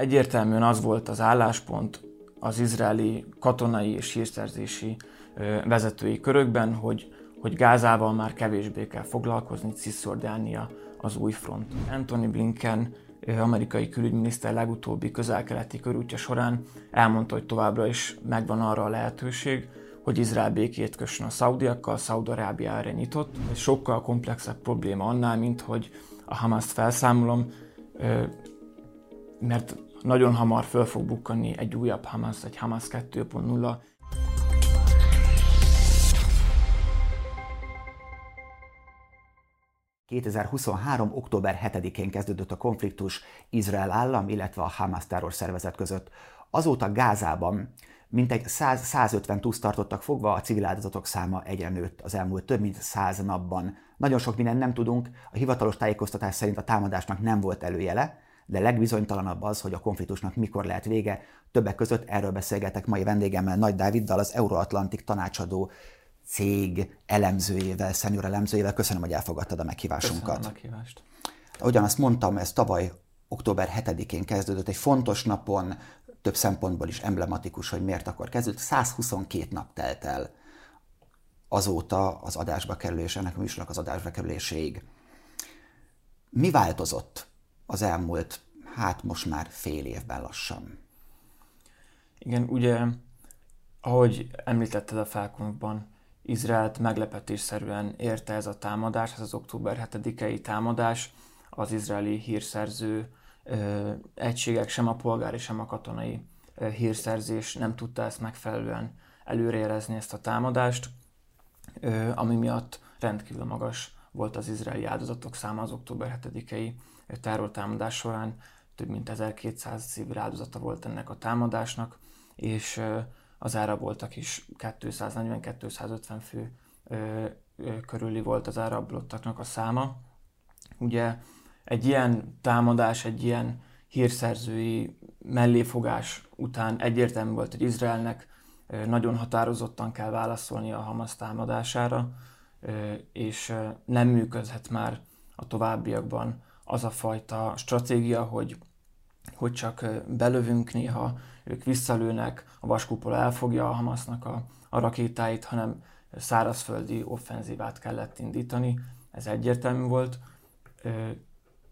egyértelműen az volt az álláspont az izraeli katonai és hírszerzési vezetői körökben, hogy, hogy Gázával már kevésbé kell foglalkozni, Cisjordánia az új front. Anthony Blinken amerikai külügyminiszter legutóbbi közel-keleti körútja során elmondta, hogy továbbra is megvan arra a lehetőség, hogy Izrael békét kössön a szaudiakkal, Szaudarábia erre nyitott. Ez sokkal komplexebb probléma annál, mint hogy a Hamaszt felszámolom, mert nagyon hamar föl fog bukkanni egy újabb Hamas, egy Hamas 2.0, 2023. október 7-én kezdődött a konfliktus Izrael állam, illetve a Hamas szervezet között. Azóta Gázában mintegy 100-150 túsz tartottak fogva, a civil áldozatok száma egyre az elmúlt több mint 100 napban. Nagyon sok mindent nem tudunk, a hivatalos tájékoztatás szerint a támadásnak nem volt előjele, de legbizonytalanabb az, hogy a konfliktusnak mikor lehet vége. Többek között erről beszélgetek mai vendégemmel, Nagy Dáviddal, az Euróatlantik tanácsadó cég elemzőjével, senior elemzőjével. Köszönöm, hogy elfogadtad a meghívásunkat. Köszönöm a meghívást. Ahogyan azt mondtam, ez tavaly október 7-én kezdődött, egy fontos napon, több szempontból is emblematikus, hogy miért akkor kezdődött. 122 nap telt el azóta az adásba kerülés, ennek a műsornak az adásba kerüléséig. Mi változott az elmúlt, hát most már fél évben lassan? Igen, ugye, ahogy említetted a felkonokban, Izraelt meglepetésszerűen érte ez a támadás, ez az október 7-i támadás. Az izraeli hírszerző ö, egységek, sem a polgári, sem a katonai ö, hírszerzés nem tudta ezt megfelelően előrejelezni ezt a támadást, ö, ami miatt rendkívül magas volt az izraeli áldozatok száma az október 7-i terrortámadás során. Több mint 1200 civil áldozata volt ennek a támadásnak, és az ára voltak is 240-250 fő körüli volt az árablottaknak a száma. Ugye egy ilyen támadás, egy ilyen hírszerzői melléfogás után egyértelmű volt, hogy Izraelnek nagyon határozottan kell válaszolni a Hamas támadására, és nem működhet már a továbbiakban az a fajta stratégia, hogy, hogy csak belövünk néha ők visszalőnek, a vaskupola elfogja a Hamasnak a, a rakétáit, hanem szárazföldi offenzívát kellett indítani, ez egyértelmű volt.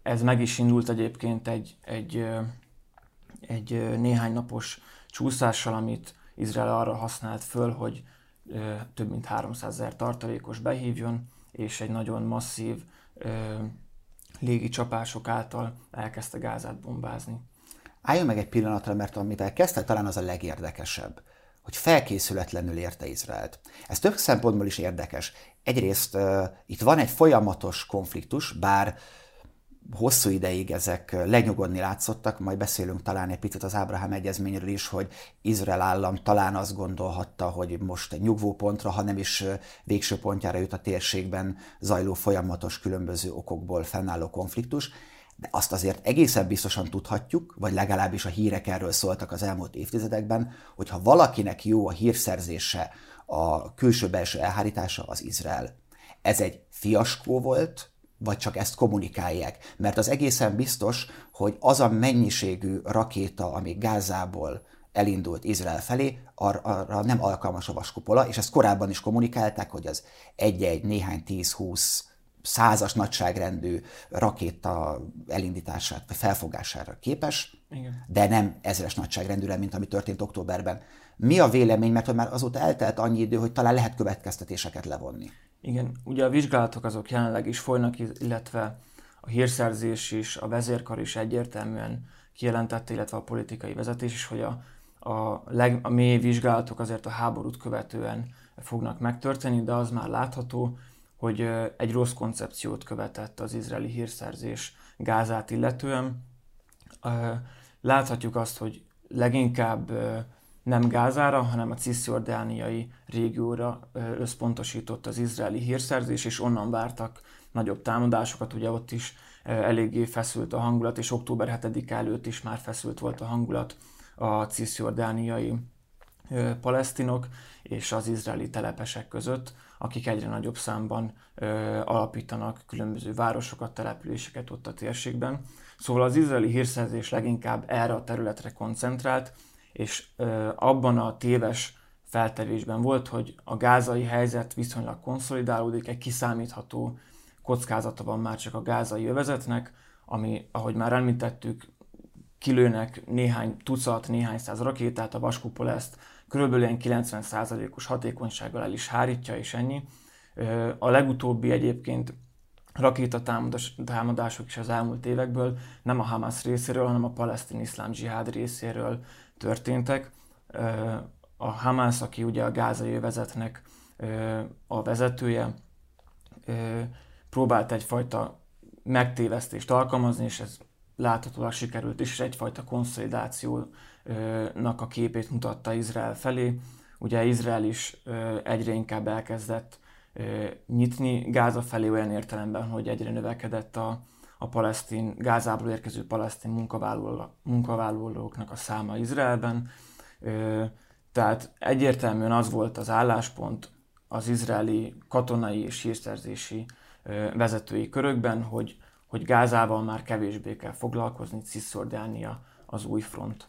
Ez meg is indult egyébként egy, egy, egy néhány napos csúszással, amit Izrael arra használt föl, hogy több mint 300 ezer tartalékos behívjon, és egy nagyon masszív légi csapások által elkezdte Gázát bombázni. Álljon meg egy pillanatra, mert amivel kezdte, talán az a legérdekesebb, hogy felkészületlenül érte Izraelt. Ez több szempontból is érdekes. Egyrészt uh, itt van egy folyamatos konfliktus, bár hosszú ideig ezek lenyugodni látszottak, majd beszélünk talán egy picit az Ábrahám egyezményről is, hogy Izrael állam talán azt gondolhatta, hogy most egy nyugvópontra, ha nem is végső pontjára jut a térségben zajló folyamatos különböző okokból fennálló konfliktus de azt azért egészen biztosan tudhatjuk, vagy legalábbis a hírek erről szóltak az elmúlt évtizedekben, hogy ha valakinek jó a hírszerzése, a külső-belső elhárítása, az Izrael. Ez egy fiaskó volt, vagy csak ezt kommunikálják? Mert az egészen biztos, hogy az a mennyiségű rakéta, ami Gázából elindult Izrael felé, arra, arra nem alkalmas a vaskupola, és ezt korábban is kommunikálták, hogy az egy-egy, néhány, tíz-húsz százas nagyságrendű rakéta elindítását vagy felfogására képes, Igen. de nem ezres nagyságrendűre, mint ami történt októberben. Mi a vélemény, mert már azóta eltelt annyi idő, hogy talán lehet következtetéseket levonni? Igen, ugye a vizsgálatok azok jelenleg is folynak, illetve a hírszerzés is, a vezérkar is egyértelműen kijelentette, illetve a politikai vezetés is, hogy a, a, leg, a mély vizsgálatok azért a háborút követően fognak megtörténni, de az már látható, hogy egy rossz koncepciót követett az izraeli hírszerzés Gázát illetően. Láthatjuk azt, hogy leginkább nem Gázára, hanem a cisziordániai régióra összpontosított az izraeli hírszerzés, és onnan vártak nagyobb támadásokat, ugye ott is eléggé feszült a hangulat, és október 7 előtt is már feszült volt a hangulat a cisziordániai palesztinok és az izraeli telepesek között, akik egyre nagyobb számban ö, alapítanak különböző városokat, településeket ott a térségben. Szóval az izraeli hírszerzés leginkább erre a területre koncentrált, és abban a téves feltevésben volt, hogy a gázai helyzet viszonylag konszolidálódik, egy kiszámítható kockázata van már csak a gázai övezetnek, ami, ahogy már említettük, kilőnek néhány tucat, néhány száz rakétát, a vaskupol ezt körülbelül ilyen 90%-os hatékonysággal el is hárítja, és ennyi. A legutóbbi egyébként rakétatámadások is az elmúlt évekből nem a Hamas részéről, hanem a palesztin iszlám zsihád részéről történtek. A Hamas, aki ugye a gázai övezetnek a vezetője, próbált egyfajta megtévesztést alkalmazni, és ez láthatóan sikerült és egyfajta konszolidációnak a képét mutatta Izrael felé. Ugye Izrael is egyre inkább elkezdett nyitni Gáza felé olyan értelemben, hogy egyre növekedett a, a palesztin, Gázából érkező palesztin munkavállaló, munkavállalóknak a száma Izraelben. Tehát egyértelműen az volt az álláspont az izraeli katonai és hírszerzési vezetői körökben, hogy, hogy Gázával már kevésbé kell foglalkozni, Cisjordánia az új front.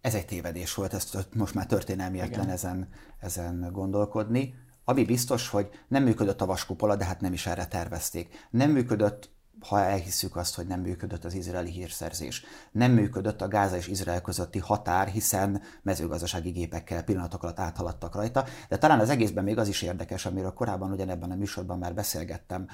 Ez egy tévedés volt, ezt most már történelmietlen ezen, ezen gondolkodni. Ami biztos, hogy nem működött a vaskupola, de hát nem is erre tervezték. Nem működött ha elhisszük azt, hogy nem működött az izraeli hírszerzés. Nem működött a Gáza és Izrael közötti határ, hiszen mezőgazdasági gépekkel pillanatok alatt áthaladtak rajta, de talán az egészben még az is érdekes, amiről korábban ugyanebben a műsorban már beszélgettem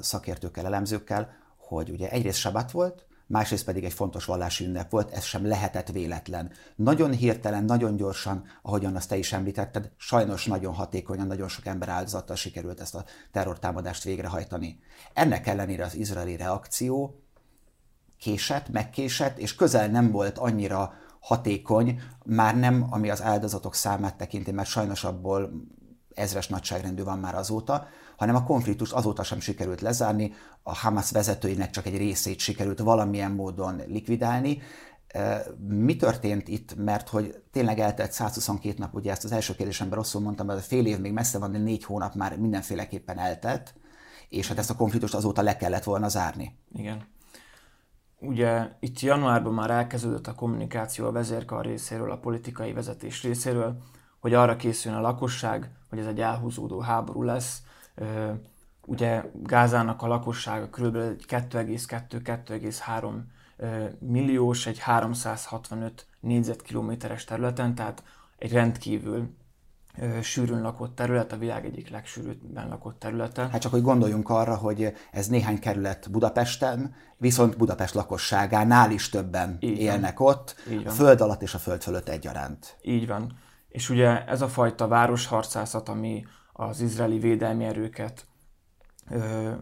szakértőkkel, elemzőkkel, hogy ugye egyrészt sabat volt, másrészt pedig egy fontos vallási ünnep volt, ez sem lehetett véletlen. Nagyon hirtelen, nagyon gyorsan, ahogyan azt te is említetted, sajnos nagyon hatékonyan, nagyon sok ember áldozattal sikerült ezt a terrortámadást végrehajtani. Ennek ellenére az izraeli reakció késett, megkésett, és közel nem volt annyira hatékony, már nem ami az áldozatok számát tekinti, mert sajnos abból ezres nagyságrendű van már azóta, hanem a konfliktust azóta sem sikerült lezárni, a Hamas vezetőinek csak egy részét sikerült valamilyen módon likvidálni. Mi történt itt, mert hogy tényleg eltelt 122 nap, ugye ezt az első kérdésemben rosszul mondtam, mert a fél év még messze van, de négy hónap már mindenféleképpen eltelt, és hát ezt a konfliktust azóta le kellett volna zárni. Igen. Ugye itt januárban már elkezdődött a kommunikáció a vezérkar részéről, a politikai vezetés részéről, hogy arra készüljön a lakosság, hogy ez egy elhúzódó háború lesz, Ugye Gázának a lakossága kb. 2,2-2,3 milliós, egy 365 négyzetkilométeres területen, tehát egy rendkívül sűrűn lakott terület, a világ egyik legsűrűbben lakott területe. Hát csak hogy gondoljunk arra, hogy ez néhány kerület Budapesten, viszont Budapest lakosságánál is többen Így élnek van. ott, Így van. a föld alatt és a föld fölött egyaránt. Így van. És ugye ez a fajta városharcászat, ami az izraeli védelmi erőket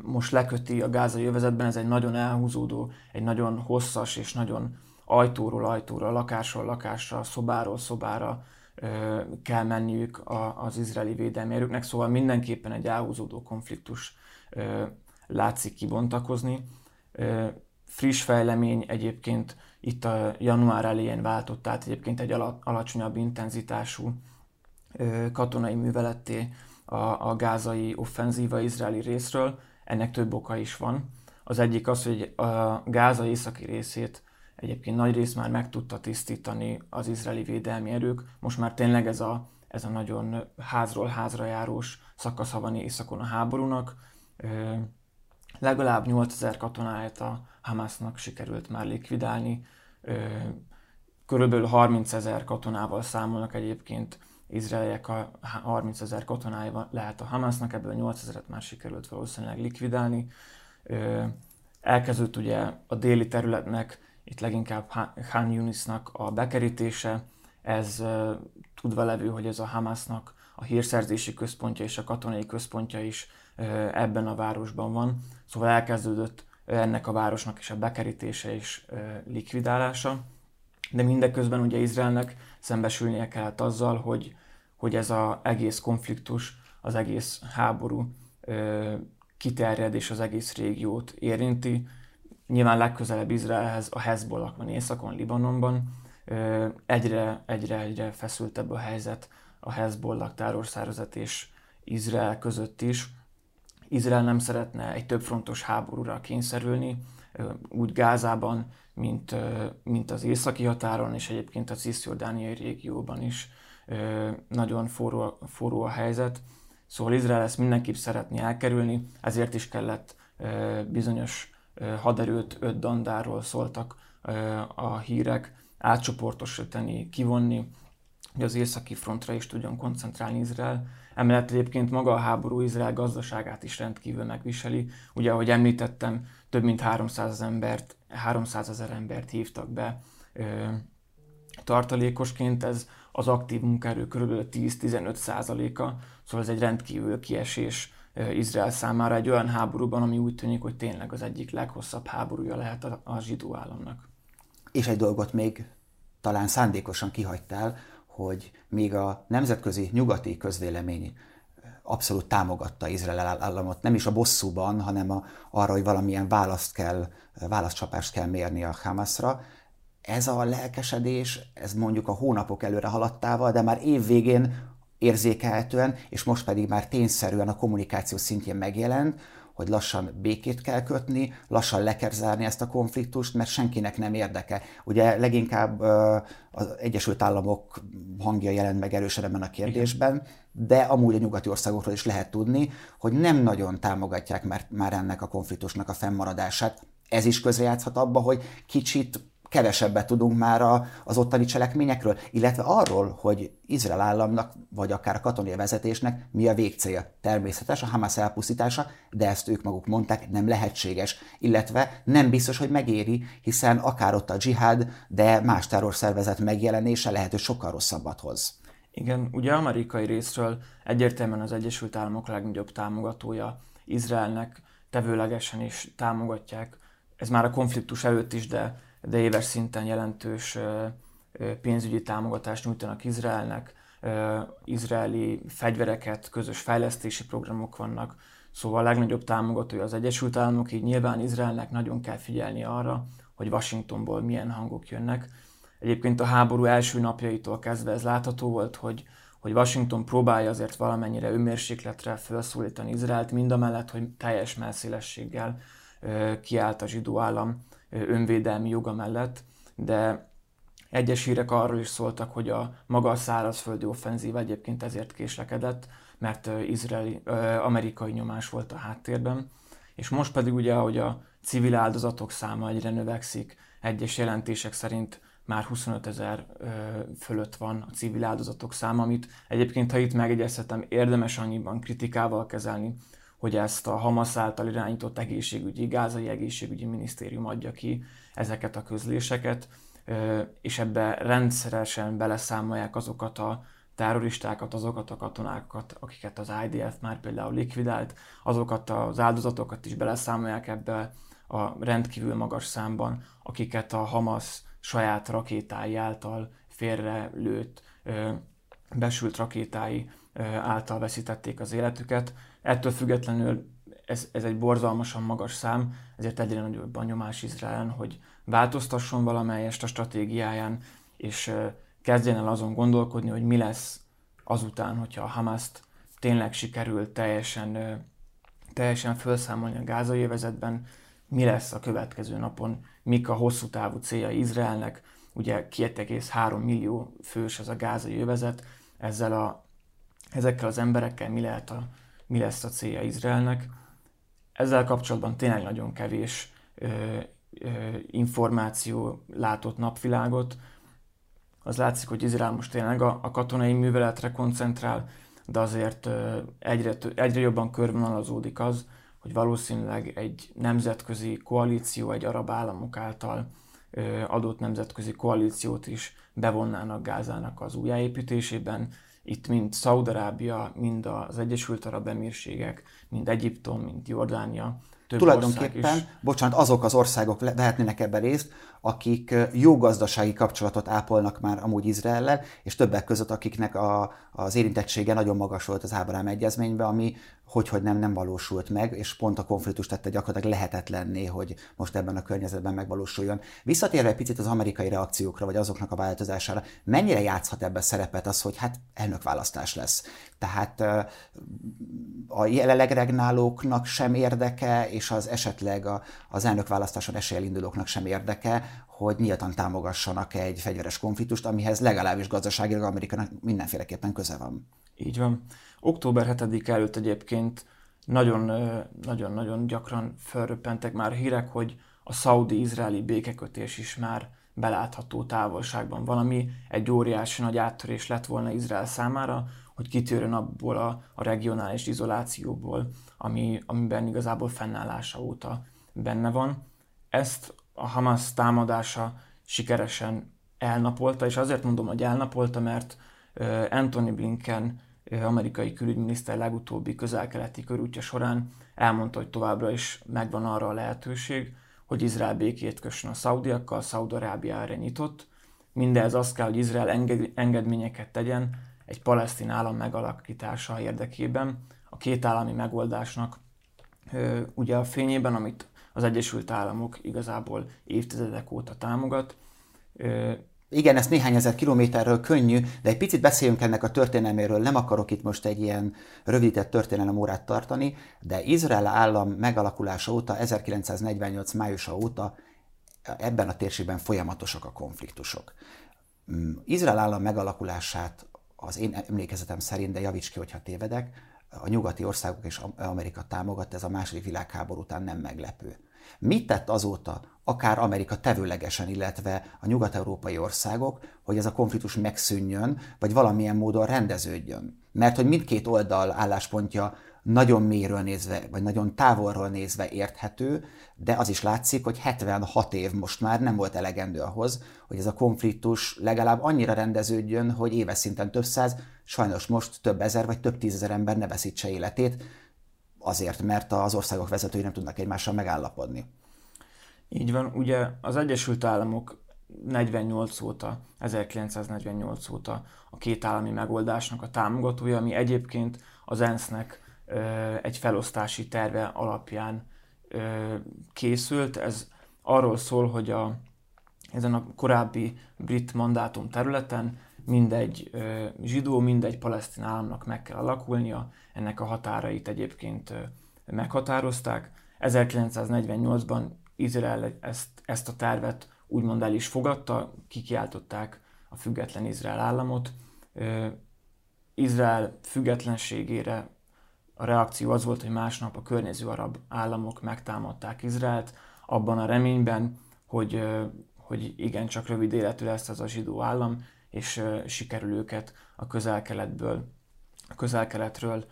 most leköti a gázai övezetben, ez egy nagyon elhúzódó, egy nagyon hosszas és nagyon ajtóról ajtóra, lakásról lakásra, szobáról szobára kell menniük az izraeli védelmi erőknek, szóval mindenképpen egy elhúzódó konfliktus látszik kibontakozni. Friss fejlemény egyébként itt a január elején váltott át egyébként egy alacsonyabb intenzitású katonai műveletté a, a gázai offenzíva izraeli részről. Ennek több oka is van. Az egyik az, hogy a Gáza északi részét egyébként nagy rész már meg tudta tisztítani az izraeli védelmi erők. Most már tényleg ez a, ez a nagyon házról házra járós szakasza van északon a háborúnak. Legalább 8000 katonáját a Hamasnak sikerült már likvidálni. Körülbelül 30 ezer katonával számolnak egyébként izraeliek a 30 ezer katonája lehet a Hamasnak, ebből 8 ezeret már sikerült valószínűleg likvidálni. Elkezdődött ugye a déli területnek, itt leginkább Han Yunisnak a bekerítése, ez tudva levő, hogy ez a Hamasnak a hírszerzési központja és a katonai központja is ebben a városban van. Szóval elkezdődött ennek a városnak is a bekerítése és likvidálása de mindeközben ugye Izraelnek szembesülnie kellett azzal, hogy, hogy ez az egész konfliktus, az egész háború ö, kiterjed és az egész régiót érinti. Nyilván legközelebb Izraelhez a Hezbollah van északon, Libanonban. Ö, egyre, egyre, egyre feszültebb a helyzet a Hezbollah terrorszervezet és, Izrael között is. Izrael nem szeretne egy többfrontos háborúra kényszerülni, úgy Gázában, mint, mint az északi határon, és egyébként a cisjordániai régióban is nagyon forró, forró a helyzet. Szóval Izrael ezt mindenképp szeretné elkerülni, ezért is kellett bizonyos haderőt, öt dandáról szóltak a hírek, átcsoportosítani, kivonni, hogy az északi frontra is tudjon koncentrálni Izrael. Emellett egyébként maga a háború Izrael gazdaságát is rendkívül megviseli. Ugye, ahogy említettem, több mint 300 ezer embert, 300 ezer embert hívtak be ö, tartalékosként, ez az aktív munkaerő kb. 10-15 százaléka, szóval ez egy rendkívül kiesés Izrael számára egy olyan háborúban, ami úgy tűnik, hogy tényleg az egyik leghosszabb háborúja lehet a, a zsidó államnak. És egy dolgot még talán szándékosan kihagytál, hogy még a nemzetközi nyugati közvélemény abszolút támogatta Izrael államot, nem is a bosszúban, hanem a, arra, hogy valamilyen választ kell, válaszcsapást kell mérni a Hamasra. Ez a lelkesedés, ez mondjuk a hónapok előre haladtával, de már év végén érzékelhetően, és most pedig már tényszerűen a kommunikáció szintjén megjelent, hogy lassan békét kell kötni, lassan le kell zárni ezt a konfliktust, mert senkinek nem érdeke. Ugye leginkább az Egyesült Államok hangja jelent meg erősen ebben a kérdésben, de amúgy a nyugati országokról is lehet tudni, hogy nem nagyon támogatják már, már ennek a konfliktusnak a fennmaradását. Ez is közrejátszhat abba, hogy kicsit kevesebbet tudunk már a, az ottani cselekményekről, illetve arról, hogy Izrael államnak, vagy akár a katonai vezetésnek mi a végcélja. Természetes a Hamas elpusztítása, de ezt ők maguk mondták, nem lehetséges, illetve nem biztos, hogy megéri, hiszen akár ott a dzsihád, de más terrorszervezet megjelenése lehet, hogy sokkal rosszabbat hoz. Igen, ugye amerikai részről egyértelműen az Egyesült Államok legnagyobb támogatója Izraelnek, tevőlegesen is támogatják. Ez már a konfliktus előtt is, de de éves szinten jelentős pénzügyi támogatást nyújtanak Izraelnek, izraeli fegyvereket, közös fejlesztési programok vannak, szóval a legnagyobb támogatója az Egyesült Államok, így nyilván Izraelnek nagyon kell figyelni arra, hogy Washingtonból milyen hangok jönnek. Egyébként a háború első napjaitól kezdve ez látható volt, hogy, hogy Washington próbálja azért valamennyire önmérsékletre felszólítani Izraelt, mind a mellett, hogy teljes melszélességgel kiállt a zsidó állam önvédelmi joga mellett, de egyes hírek arról is szóltak, hogy a maga a szárazföldi offenzív egyébként ezért késlekedett, mert izraeli, amerikai nyomás volt a háttérben. És most pedig ugye, ahogy a civil áldozatok száma egyre növekszik, egyes jelentések szerint már 25 ezer fölött van a civil áldozatok száma, amit egyébként, ha itt megegyezhetem, érdemes annyiban kritikával kezelni, hogy ezt a Hamas által irányított egészségügyi, gázai egészségügyi minisztérium adja ki ezeket a közléseket, és ebbe rendszeresen beleszámolják azokat a terroristákat, azokat a katonákat, akiket az IDF már például likvidált, azokat az áldozatokat is beleszámolják ebbe a rendkívül magas számban, akiket a Hamas saját rakétái által félre lőtt, besült rakétái által veszítették az életüket. Ettől függetlenül ez, ez egy borzalmasan magas szám, ezért egyre nagyobb a nyomás Izraelen, hogy változtasson valamelyest a stratégiáján, és kezdjen el azon gondolkodni, hogy mi lesz azután, hogyha a Hamaszt tényleg sikerül teljesen, teljesen felszámolni a gázai övezetben, mi lesz a következő napon, mik a hosszú távú célja Izraelnek, ugye 2,3 millió fős ez a gázai övezet, ezzel a, ezekkel az emberekkel mi lehet a mi lesz a célja Izraelnek. Ezzel kapcsolatban tényleg nagyon kevés ö, ö, információ látott napvilágot. Az látszik, hogy Izrael most tényleg a, a katonai műveletre koncentrál, de azért ö, egyre, egyre jobban körvonalazódik az, hogy valószínűleg egy nemzetközi koalíció, egy arab államok által adott nemzetközi koalíciót is bevonnának Gázának az újjáépítésében, itt mind Szaudarábia, mind az Egyesült Arab Emírségek, mind Egyiptom, mind Jordánia, több Tulajdonképpen, bocsánat, azok az országok vehetnének ebben részt, akik jó gazdasági kapcsolatot ápolnak már amúgy Izraellel, és többek között akiknek a, az érintettsége nagyon magas volt az Ábrám egyezményben, ami hogy, hogy nem, nem valósult meg, és pont a konfliktus tette gyakorlatilag lehetetlenné, hogy most ebben a környezetben megvalósuljon. Visszatérve egy picit az amerikai reakciókra, vagy azoknak a változására, mennyire játszhat ebben szerepet az, hogy hát elnökválasztás lesz? Tehát a jelenleg regnálóknak sem érdeke, és az esetleg az elnökválasztáson esélyelindulóknak sem érdeke, hogy nyíltan támogassanak egy fegyveres konfliktust, amihez legalábbis gazdaságilag Amerikának mindenféleképpen köze van. Így van. Október 7 előtt egyébként nagyon-nagyon gyakran felröppentek már hírek, hogy a szaudi-izraeli békekötés is már belátható távolságban. Valami egy óriási nagy áttörés lett volna Izrael számára, hogy kitörjön abból a, a regionális izolációból, ami, amiben igazából fennállása óta benne van. Ezt a Hamas támadása sikeresen elnapolta, és azért mondom, hogy elnapolta, mert Anthony Blinken amerikai külügyminiszter legutóbbi közel-keleti körútja során elmondta, hogy továbbra is megvan arra a lehetőség, hogy Izrael békét kössön a szaudiakkal, Szaudarábia erre nyitott. Mindez az kell, hogy Izrael engedményeket tegyen egy palesztin állam megalakítása érdekében. A két állami megoldásnak ugye a fényében, amit az Egyesült Államok igazából évtizedek óta támogat, igen, ezt néhány ezer kilométerről könnyű, de egy picit beszéljünk ennek a történelméről. Nem akarok itt most egy ilyen rövidített történelem órát tartani, de Izrael állam megalakulása óta, 1948 májusa óta ebben a térségben folyamatosak a konfliktusok. Mm, Izrael állam megalakulását az én emlékezetem szerint, de javíts ki, hogyha tévedek, a nyugati országok és Amerika támogat, ez a második világháború után nem meglepő. Mit tett azóta akár Amerika tevőlegesen, illetve a nyugat-európai országok, hogy ez a konfliktus megszűnjön, vagy valamilyen módon rendeződjön? Mert hogy mindkét oldal álláspontja nagyon mélyről nézve, vagy nagyon távolról nézve érthető, de az is látszik, hogy 76 év most már nem volt elegendő ahhoz, hogy ez a konfliktus legalább annyira rendeződjön, hogy éves szinten több száz, sajnos most több ezer vagy több tízezer ember ne veszítse életét, azért, mert az országok vezetői nem tudnak egymással megállapodni. Így van, ugye az Egyesült Államok 48 óta, 1948 óta a két állami megoldásnak a támogatója, ami egyébként az ENSZ-nek egy felosztási terve alapján készült. Ez arról szól, hogy a, ezen a korábbi brit mandátum területen mindegy zsidó, mindegy palesztin államnak meg kell alakulnia, ennek a határait egyébként meghatározták. 1948-ban Izrael ezt, ezt a tervet úgymond el is fogadta, kikiáltották a független Izrael államot. Izrael függetlenségére a reakció az volt, hogy másnap a környező arab államok megtámadták Izraelt, abban a reményben, hogy, hogy igen, csak rövid életű lesz ez a zsidó állam, és sikerül őket a közel-keletből, a közel-keletről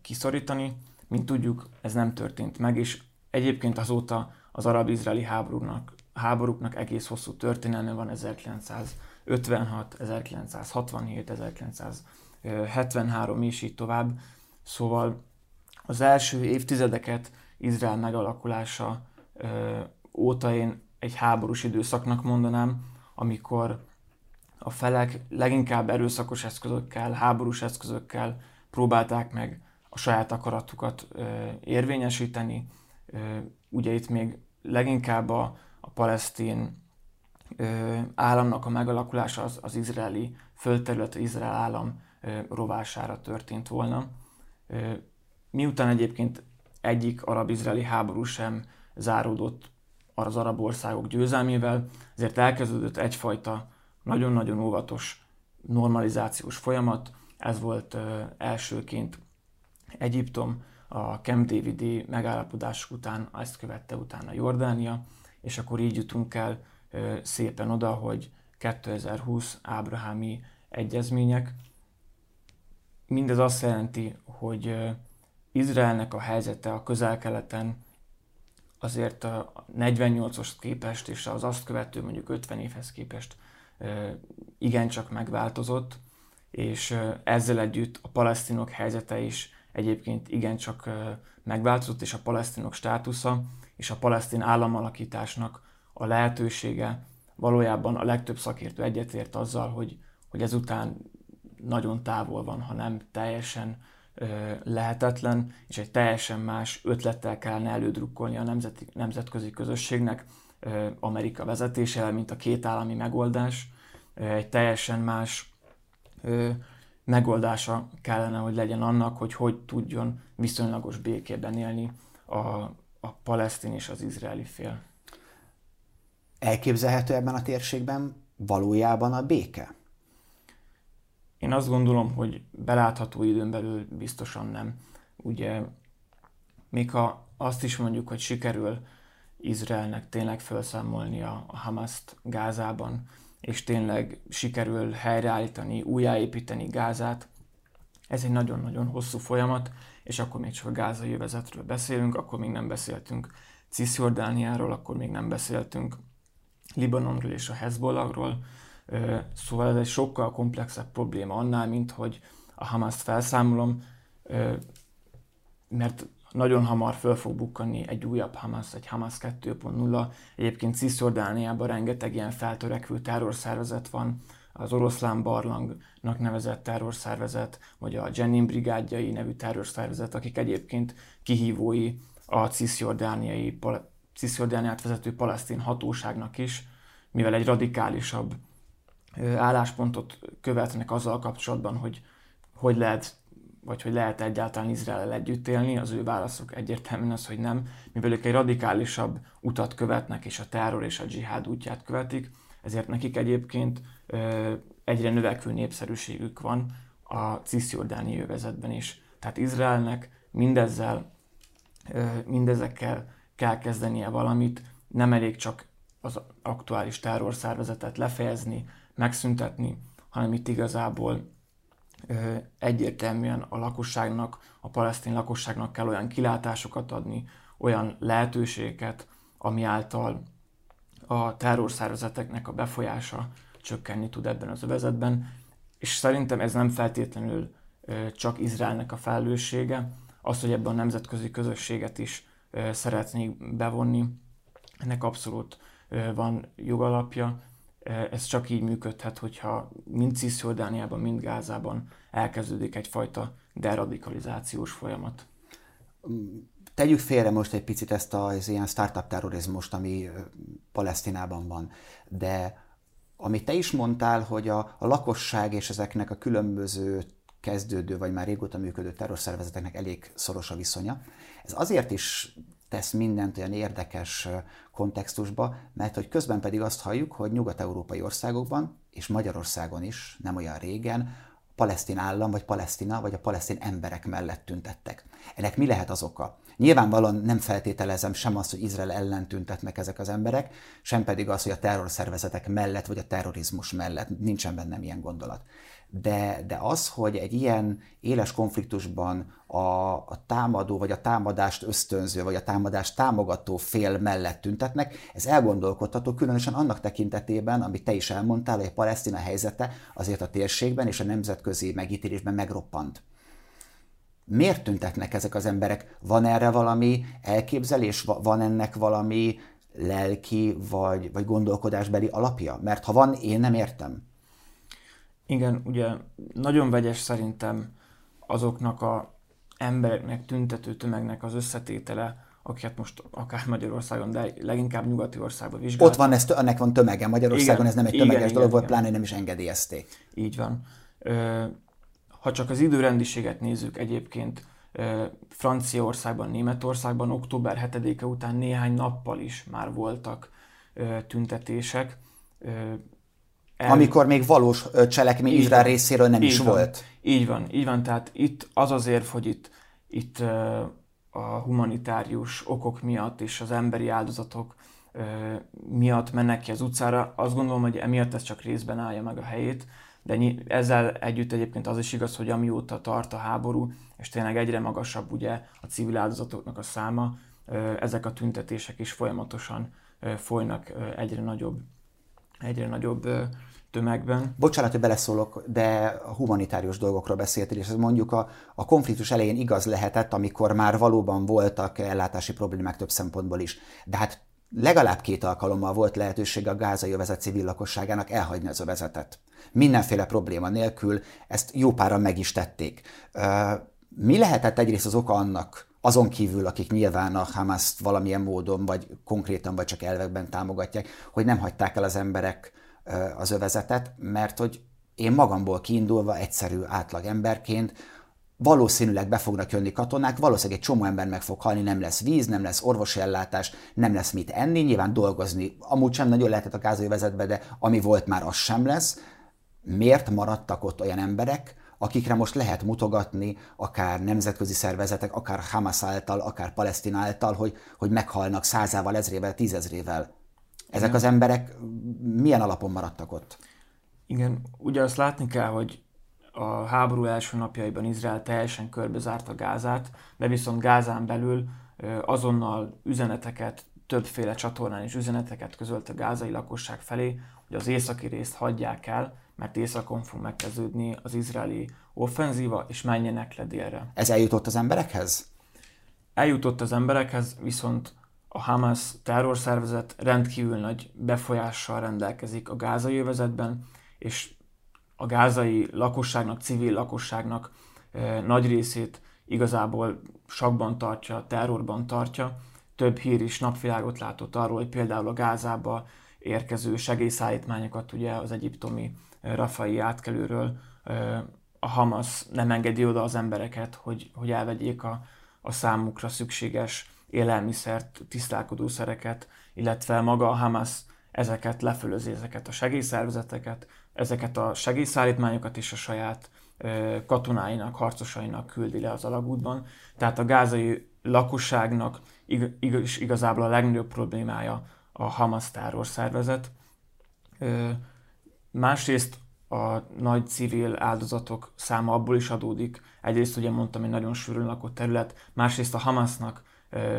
kiszorítani. Mint tudjuk, ez nem történt meg, és egyébként azóta az arab-izraeli háborúknak, háborúknak egész hosszú történelme van 1956, 1967, 1973 és így tovább. Szóval az első évtizedeket Izrael megalakulása óta én egy háborús időszaknak mondanám, amikor a felek leginkább erőszakos eszközökkel, háborús eszközökkel próbálták meg a saját akaratukat ö, érvényesíteni. Ö, ugye itt még leginkább a, a palesztin ö, államnak a megalakulása az, az izraeli földterület, izrael állam ö, rovására történt volna. Ö, miután egyébként egyik arab-izraeli háború sem záródott az arab országok győzelmével, ezért elkezdődött egyfajta nagyon-nagyon óvatos normalizációs folyamat. Ez volt elsőként Egyiptom, a Camp David megállapodások után ezt követte utána Jordánia, és akkor így jutunk el szépen oda, hogy 2020 ábrahámi egyezmények. Mindez azt jelenti, hogy Izraelnek a helyzete a közel-keleten azért a 48-os képest és az azt követő mondjuk 50 évhez képest igencsak megváltozott, és ezzel együtt a palesztinok helyzete is egyébként igencsak megváltozott, és a palesztinok státusza és a palesztin államalakításnak a lehetősége. Valójában a legtöbb szakértő egyetért azzal, hogy, hogy ezután nagyon távol van, ha nem teljesen lehetetlen, és egy teljesen más ötlettel kellene elődrukkolni a nemzeti, nemzetközi közösségnek, Amerika vezetésével, mint a két állami megoldás. Egy teljesen más megoldása kellene, hogy legyen annak, hogy hogy tudjon viszonylagos békében élni a, a palesztin és az izraeli fél. Elképzelhető ebben a térségben valójában a béke? Én azt gondolom, hogy belátható időn belül biztosan nem. Ugye, még ha azt is mondjuk, hogy sikerül Izraelnek tényleg felszámolni a Hamaszt Gázában, és tényleg sikerül helyreállítani, újjáépíteni Gázát, ez egy nagyon-nagyon hosszú folyamat, és akkor még csak a gázai jövezetről beszélünk, akkor még nem beszéltünk Cisjordániáról, akkor még nem beszéltünk Libanonról és a Hezbollahról, Szóval ez egy sokkal komplexebb probléma annál, mint hogy a Hamaszt felszámolom, mert nagyon hamar föl fog bukkanni egy újabb Hamas, egy Hamas 2.0. Egyébként Cisjordániában rengeteg ilyen feltörekvő terrorszervezet van, az oroszlán barlangnak nevezett terrorszervezet, vagy a Jenin brigádjai nevű terrorszervezet, akik egyébként kihívói a cisjordániai, cisjordániát vezető palesztin hatóságnak is, mivel egy radikálisabb álláspontot követnek azzal kapcsolatban, hogy hogy lehet, vagy hogy lehet egyáltalán Izrael együtt élni, az ő válaszok egyértelműen az, hogy nem, mivel ők egy radikálisabb utat követnek, és a terror és a dzsihád útját követik, ezért nekik egyébként egyre növekvő népszerűségük van a cisziordáni övezetben is. Tehát Izraelnek mindezzel, mindezekkel kell kezdenie valamit, nem elég csak az aktuális terrorszervezetet lefejezni, megszüntetni, hanem itt igazából egyértelműen a lakosságnak, a palesztin lakosságnak kell olyan kilátásokat adni, olyan lehetőségeket, ami által a terrorszervezeteknek a befolyása csökkenni tud ebben az övezetben, és szerintem ez nem feltétlenül csak Izraelnek a felelőssége, az, hogy ebben a nemzetközi közösséget is szeretnék bevonni, ennek abszolút van jogalapja, ez csak így működhet, hogyha mind Cisjordániában, mind Gázában elkezdődik egyfajta deradikalizációs folyamat. Tegyük félre most egy picit ezt az ilyen startup terrorizmust, ami Palesztinában van, de amit te is mondtál, hogy a, a lakosság és ezeknek a különböző kezdődő, vagy már régóta működő terrorszervezeteknek elég szoros a viszonya. Ez azért is tesz mindent olyan érdekes kontextusba, mert hogy közben pedig azt halljuk, hogy nyugat-európai országokban, és Magyarországon is, nem olyan régen, palesztin állam, vagy palesztina, vagy a palesztin emberek mellett tüntettek. Ennek mi lehet az oka? Nyilvánvalóan nem feltételezem sem azt, hogy Izrael ellen tüntetnek ezek az emberek, sem pedig az, hogy a terrorszervezetek mellett, vagy a terrorizmus mellett. Nincsen bennem ilyen gondolat de, de az, hogy egy ilyen éles konfliktusban a, a támadó, vagy a támadást ösztönző, vagy a támadást támogató fél mellett tüntetnek, ez elgondolkodható, különösen annak tekintetében, amit te is elmondtál, hogy a palesztina helyzete azért a térségben és a nemzetközi megítélésben megroppant. Miért tüntetnek ezek az emberek? Van erre valami elképzelés? Van ennek valami lelki vagy, vagy gondolkodásbeli alapja? Mert ha van, én nem értem. Igen, ugye nagyon vegyes szerintem azoknak a embereknek, tüntető tömegnek az összetétele, akiket most akár Magyarországon, de leginkább nyugati országban vizsgálnak. Ott van, ez, ennek van tömege. Magyarországon igen, ez nem egy tömeges igen, dolog igen, volt, igen. pláne nem is engedélyezték. Így van. Ha csak az időrendiséget nézzük egyébként, Franciaországban, Németországban október 7-e után néhány nappal is már voltak tüntetések el... Amikor még valós cselekmény Izrael részéről nem így is van. volt. Így van, így van. Tehát itt az az érv, hogy itt, itt a humanitárius okok miatt és az emberi áldozatok miatt mennek ki az utcára. Azt gondolom, hogy emiatt ez csak részben állja meg a helyét, de ezzel együtt egyébként az is igaz, hogy amióta tart a háború, és tényleg egyre magasabb ugye a civil áldozatoknak a száma, ezek a tüntetések is folyamatosan folynak egyre nagyobb egyre nagyobb tömegben. Bocsánat, hogy beleszólok, de humanitárius dolgokról beszéltél, és ez mondjuk a, a konfliktus elején igaz lehetett, amikor már valóban voltak ellátási problémák több szempontból is. De hát legalább két alkalommal volt lehetősége a gázai övezet civil lakosságának elhagyni az övezetet. Mindenféle probléma nélkül ezt jó páran meg is tették. Mi lehetett egyrészt az oka annak, azon kívül, akik nyilván a Hamaszt valamilyen módon, vagy konkrétan, vagy csak elvekben támogatják, hogy nem hagyták el az emberek az övezetet, mert hogy én magamból kiindulva egyszerű átlag emberként valószínűleg be fognak jönni katonák, valószínűleg egy csomó ember meg fog halni, nem lesz víz, nem lesz orvosi ellátás, nem lesz mit enni, nyilván dolgozni amúgy sem nagyon lehetett a gázai vezetbe, de ami volt már az sem lesz. Miért maradtak ott olyan emberek, akikre most lehet mutogatni, akár nemzetközi szervezetek, akár Hamas által, akár Palesztin által, hogy, hogy meghalnak százával, ezrével, tízezrével. Ezek Igen. az emberek milyen alapon maradtak ott? Igen, ugye azt látni kell, hogy a háború első napjaiban Izrael teljesen körbezárta Gázát, de viszont Gázán belül azonnal üzeneteket, többféle csatornán is üzeneteket közölt a gázai lakosság felé, hogy az északi részt hagyják el, mert északon fog megkezdődni az izraeli offenzíva, és menjenek le délre. Ez eljutott az emberekhez? Eljutott az emberekhez, viszont a Hamas terrorszervezet rendkívül nagy befolyással rendelkezik a gázai övezetben, és a gázai lakosságnak, civil lakosságnak nagy részét igazából sakban tartja, terrorban tartja. Több hír is napvilágot látott arról, hogy például a Gázába érkező segélyszállítmányokat ugye az egyiptomi Rafai átkelőről a Hamas nem engedi oda az embereket, hogy, hogy elvegyék a, a számukra szükséges élelmiszert, tisztálkodószereket, illetve maga a Hamas ezeket lefölözi, ezeket a segélyszervezeteket, ezeket a segélyszállítmányokat is a saját katonáinak, harcosainak küldi le az alagútban. Tehát a gázai lakosságnak ig- ig- igazából a legnagyobb problémája a Hamas terrorszervezet. Másrészt a nagy civil áldozatok száma abból is adódik. Egyrészt ugye mondtam, hogy nagyon sűrűn lakott terület, másrészt a Hamasnak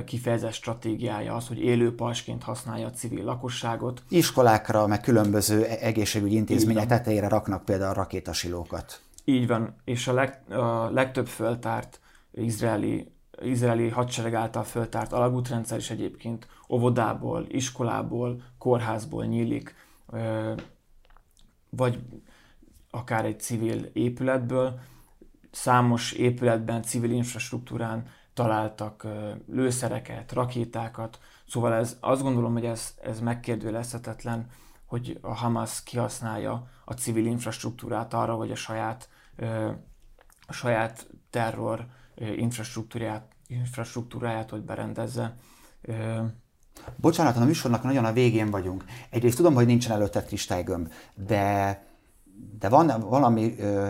kifejezett stratégiája az, hogy élő pasként használja a civil lakosságot. Iskolákra, meg különböző e- egészségügyi intézmények tetejére raknak például rakétasilókat. Így van, és a, leg, a legtöbb föltárt izraeli, izraeli hadsereg által föltárt alagútrendszer is egyébként óvodából, iskolából, kórházból nyílik, vagy akár egy civil épületből. Számos épületben, civil infrastruktúrán találtak lőszereket, rakétákat, szóval ez, azt gondolom, hogy ez, ez megkérdőjelezhetetlen, hogy a Hamas kihasználja a civil infrastruktúrát arra, hogy a saját, a saját terror infrastruktúráját, infrastruktúráját hogy berendezze. Bocsánat, a műsornak nagyon a végén vagyunk. Egyrészt tudom, hogy nincsen előtte kristálygömb, de, de van valami ö,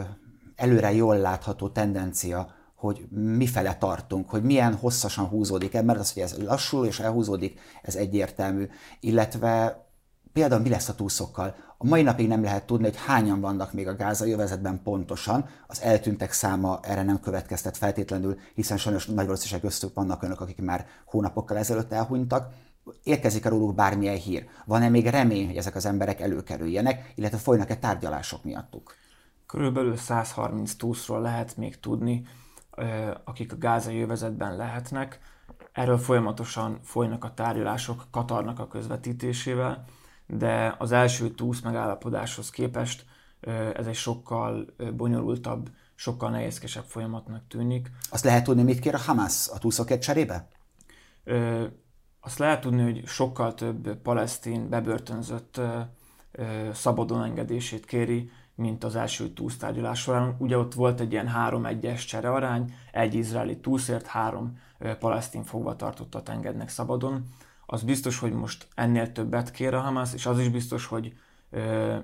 előre jól látható tendencia, hogy mifele tartunk, hogy milyen hosszasan húzódik el, mert az, hogy ez lassul és elhúzódik, ez egyértelmű. Illetve például mi lesz a túszokkal? A mai napig nem lehet tudni, hogy hányan vannak még a gázai övezetben pontosan. Az eltűntek száma erre nem következtet feltétlenül, hiszen sajnos nagy valószínűség köztük vannak önök, akik már hónapokkal ezelőtt elhunytak. Érkezik-e róluk bármilyen hír? Van-e még remény, hogy ezek az emberek előkerüljenek, illetve folynak-e tárgyalások miattuk? Körülbelül 130 túszról lehet még tudni akik a gázai övezetben lehetnek. Erről folyamatosan folynak a tárgyalások Katarnak a közvetítésével, de az első túsz megállapodáshoz képest ez egy sokkal bonyolultabb, sokkal nehézkesebb folyamatnak tűnik. Azt lehet tudni, mit kér a Hamas a túszokért cserébe? Azt lehet tudni, hogy sokkal több palesztin bebörtönzött szabadon engedését kéri, mint az első túsztárgyalás során. Ugye ott volt egy ilyen 3-1-es cserearány, egy izraeli túszért három palesztin fogvatartottat engednek szabadon. Az biztos, hogy most ennél többet kér a Hamas, és az is biztos, hogy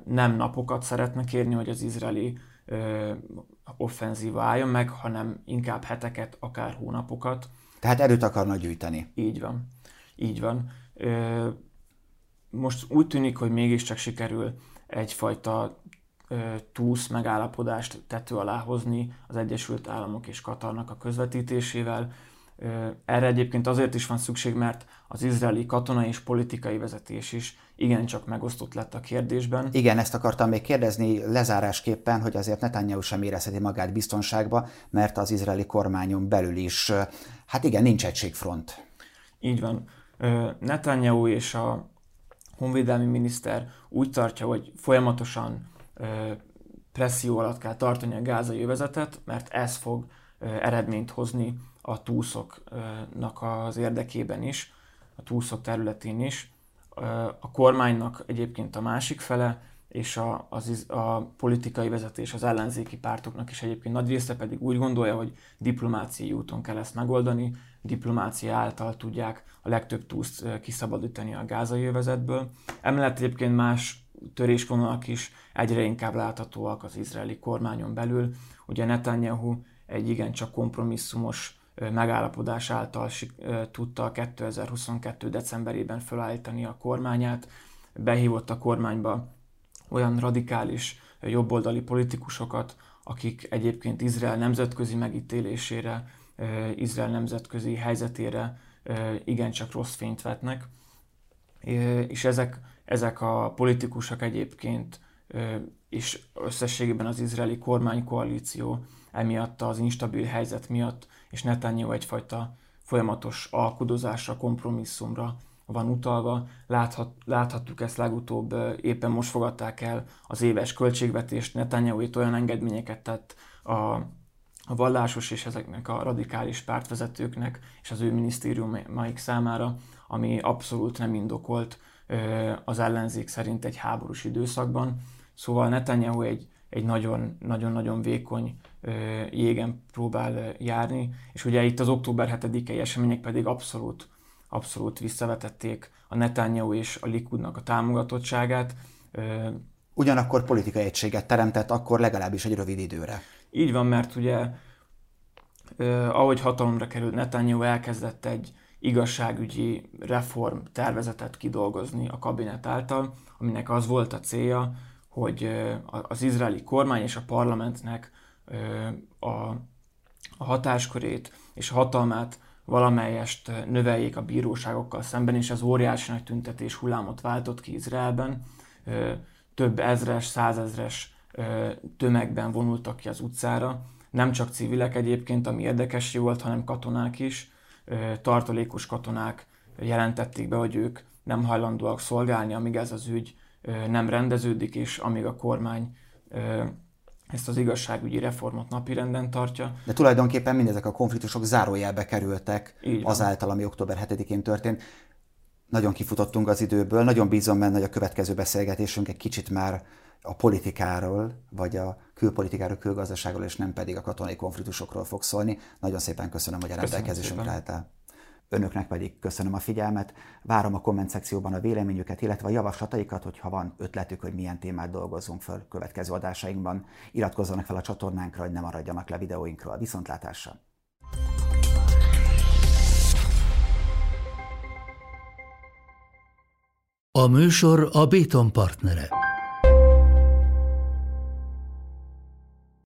nem napokat szeretne kérni, hogy az izraeli offenzíva álljon meg, hanem inkább heteket, akár hónapokat. Tehát erőt akarnak gyűjteni. Így van. Így van. Most úgy tűnik, hogy mégiscsak sikerül egyfajta túsz megállapodást tető alá hozni az Egyesült Államok és Katarnak a közvetítésével. Erre egyébként azért is van szükség, mert az izraeli katonai és politikai vezetés is igencsak megosztott lett a kérdésben. Igen, ezt akartam még kérdezni lezárásképpen, hogy azért Netanyahu sem érezheti magát biztonságba, mert az izraeli kormányon belül is, hát igen, nincs egységfront. Így van. Netanyahu és a honvédelmi miniszter úgy tartja, hogy folyamatosan presszió alatt kell tartani a gázai övezetet, mert ez fog eredményt hozni a túszoknak az érdekében is, a túszok területén is. A kormánynak egyébként a másik fele, és a, az, a politikai vezetés, az ellenzéki pártoknak is egyébként nagy része pedig úgy gondolja, hogy diplomáciai úton kell ezt megoldani, diplomácia által tudják a legtöbb túszt kiszabadítani a gázai övezetből. Emellett egyébként más törésvonalak is egyre inkább láthatóak az izraeli kormányon belül. Ugye Netanyahu egy igencsak kompromisszumos megállapodás által tudta 2022. decemberében felállítani a kormányát, behívott a kormányba olyan radikális jobboldali politikusokat, akik egyébként Izrael nemzetközi megítélésére, Izrael nemzetközi helyzetére igencsak rossz fényt vetnek. És ezek, ezek a politikusok egyébként és összességében az izraeli kormánykoalíció emiatt az instabil helyzet miatt, és Netanyahu egyfajta folyamatos alkudozásra, kompromisszumra van utalva. Láthat, láthattuk ezt legutóbb, éppen most fogadták el az éves költségvetést, Netanyahu itt olyan engedményeket tett a, a vallásos és ezeknek a radikális pártvezetőknek és az ő minisztériumaik számára, ami abszolút nem indokolt az ellenzék szerint egy háborús időszakban. Szóval Netanyahu egy, egy nagyon-nagyon vékony jégen próbál járni, és ugye itt az október 7-i események pedig abszolút abszolút visszavetették a Netanyahu és a Likudnak a támogatottságát. Ugyanakkor politikai egységet teremtett, akkor legalábbis egy rövid időre. Így van, mert ugye ahogy hatalomra került Netanyahu elkezdett egy igazságügyi reform tervezetet kidolgozni a kabinet által, aminek az volt a célja, hogy az izraeli kormány és a parlamentnek a, a hatáskörét és a hatalmát valamelyest növeljék a bíróságokkal szemben, és az óriási nagy tüntetés hullámot váltott ki Izraelben. Több ezres, százezres tömegben vonultak ki az utcára. Nem csak civilek egyébként, ami érdekes volt, hanem katonák is. Tartalékos katonák jelentették be, hogy ők nem hajlandóak szolgálni, amíg ez az ügy nem rendeződik, és amíg a kormány ezt az igazságügyi reformot napirenden tartja. De tulajdonképpen mindezek a konfliktusok zárójelbe kerültek azáltal, ami október 7-én történt. Nagyon kifutottunk az időből, nagyon bízom benne, hogy a következő beszélgetésünk egy kicsit már a politikáról, vagy a külpolitikáról, külgazdaságról, és nem pedig a katonai konfliktusokról fog szólni. Nagyon szépen köszönöm, hogy a rendelkezésünkre álltál. Önöknek pedig köszönöm a figyelmet, várom a komment szekcióban a véleményüket, illetve a javaslataikat, hogyha van ötletük, hogy milyen témát dolgozzunk föl következő adásainkban. Iratkozzanak fel a csatornánkra, hogy ne maradjanak le videóinkról. Viszontlátásra! A műsor a Béton partnere.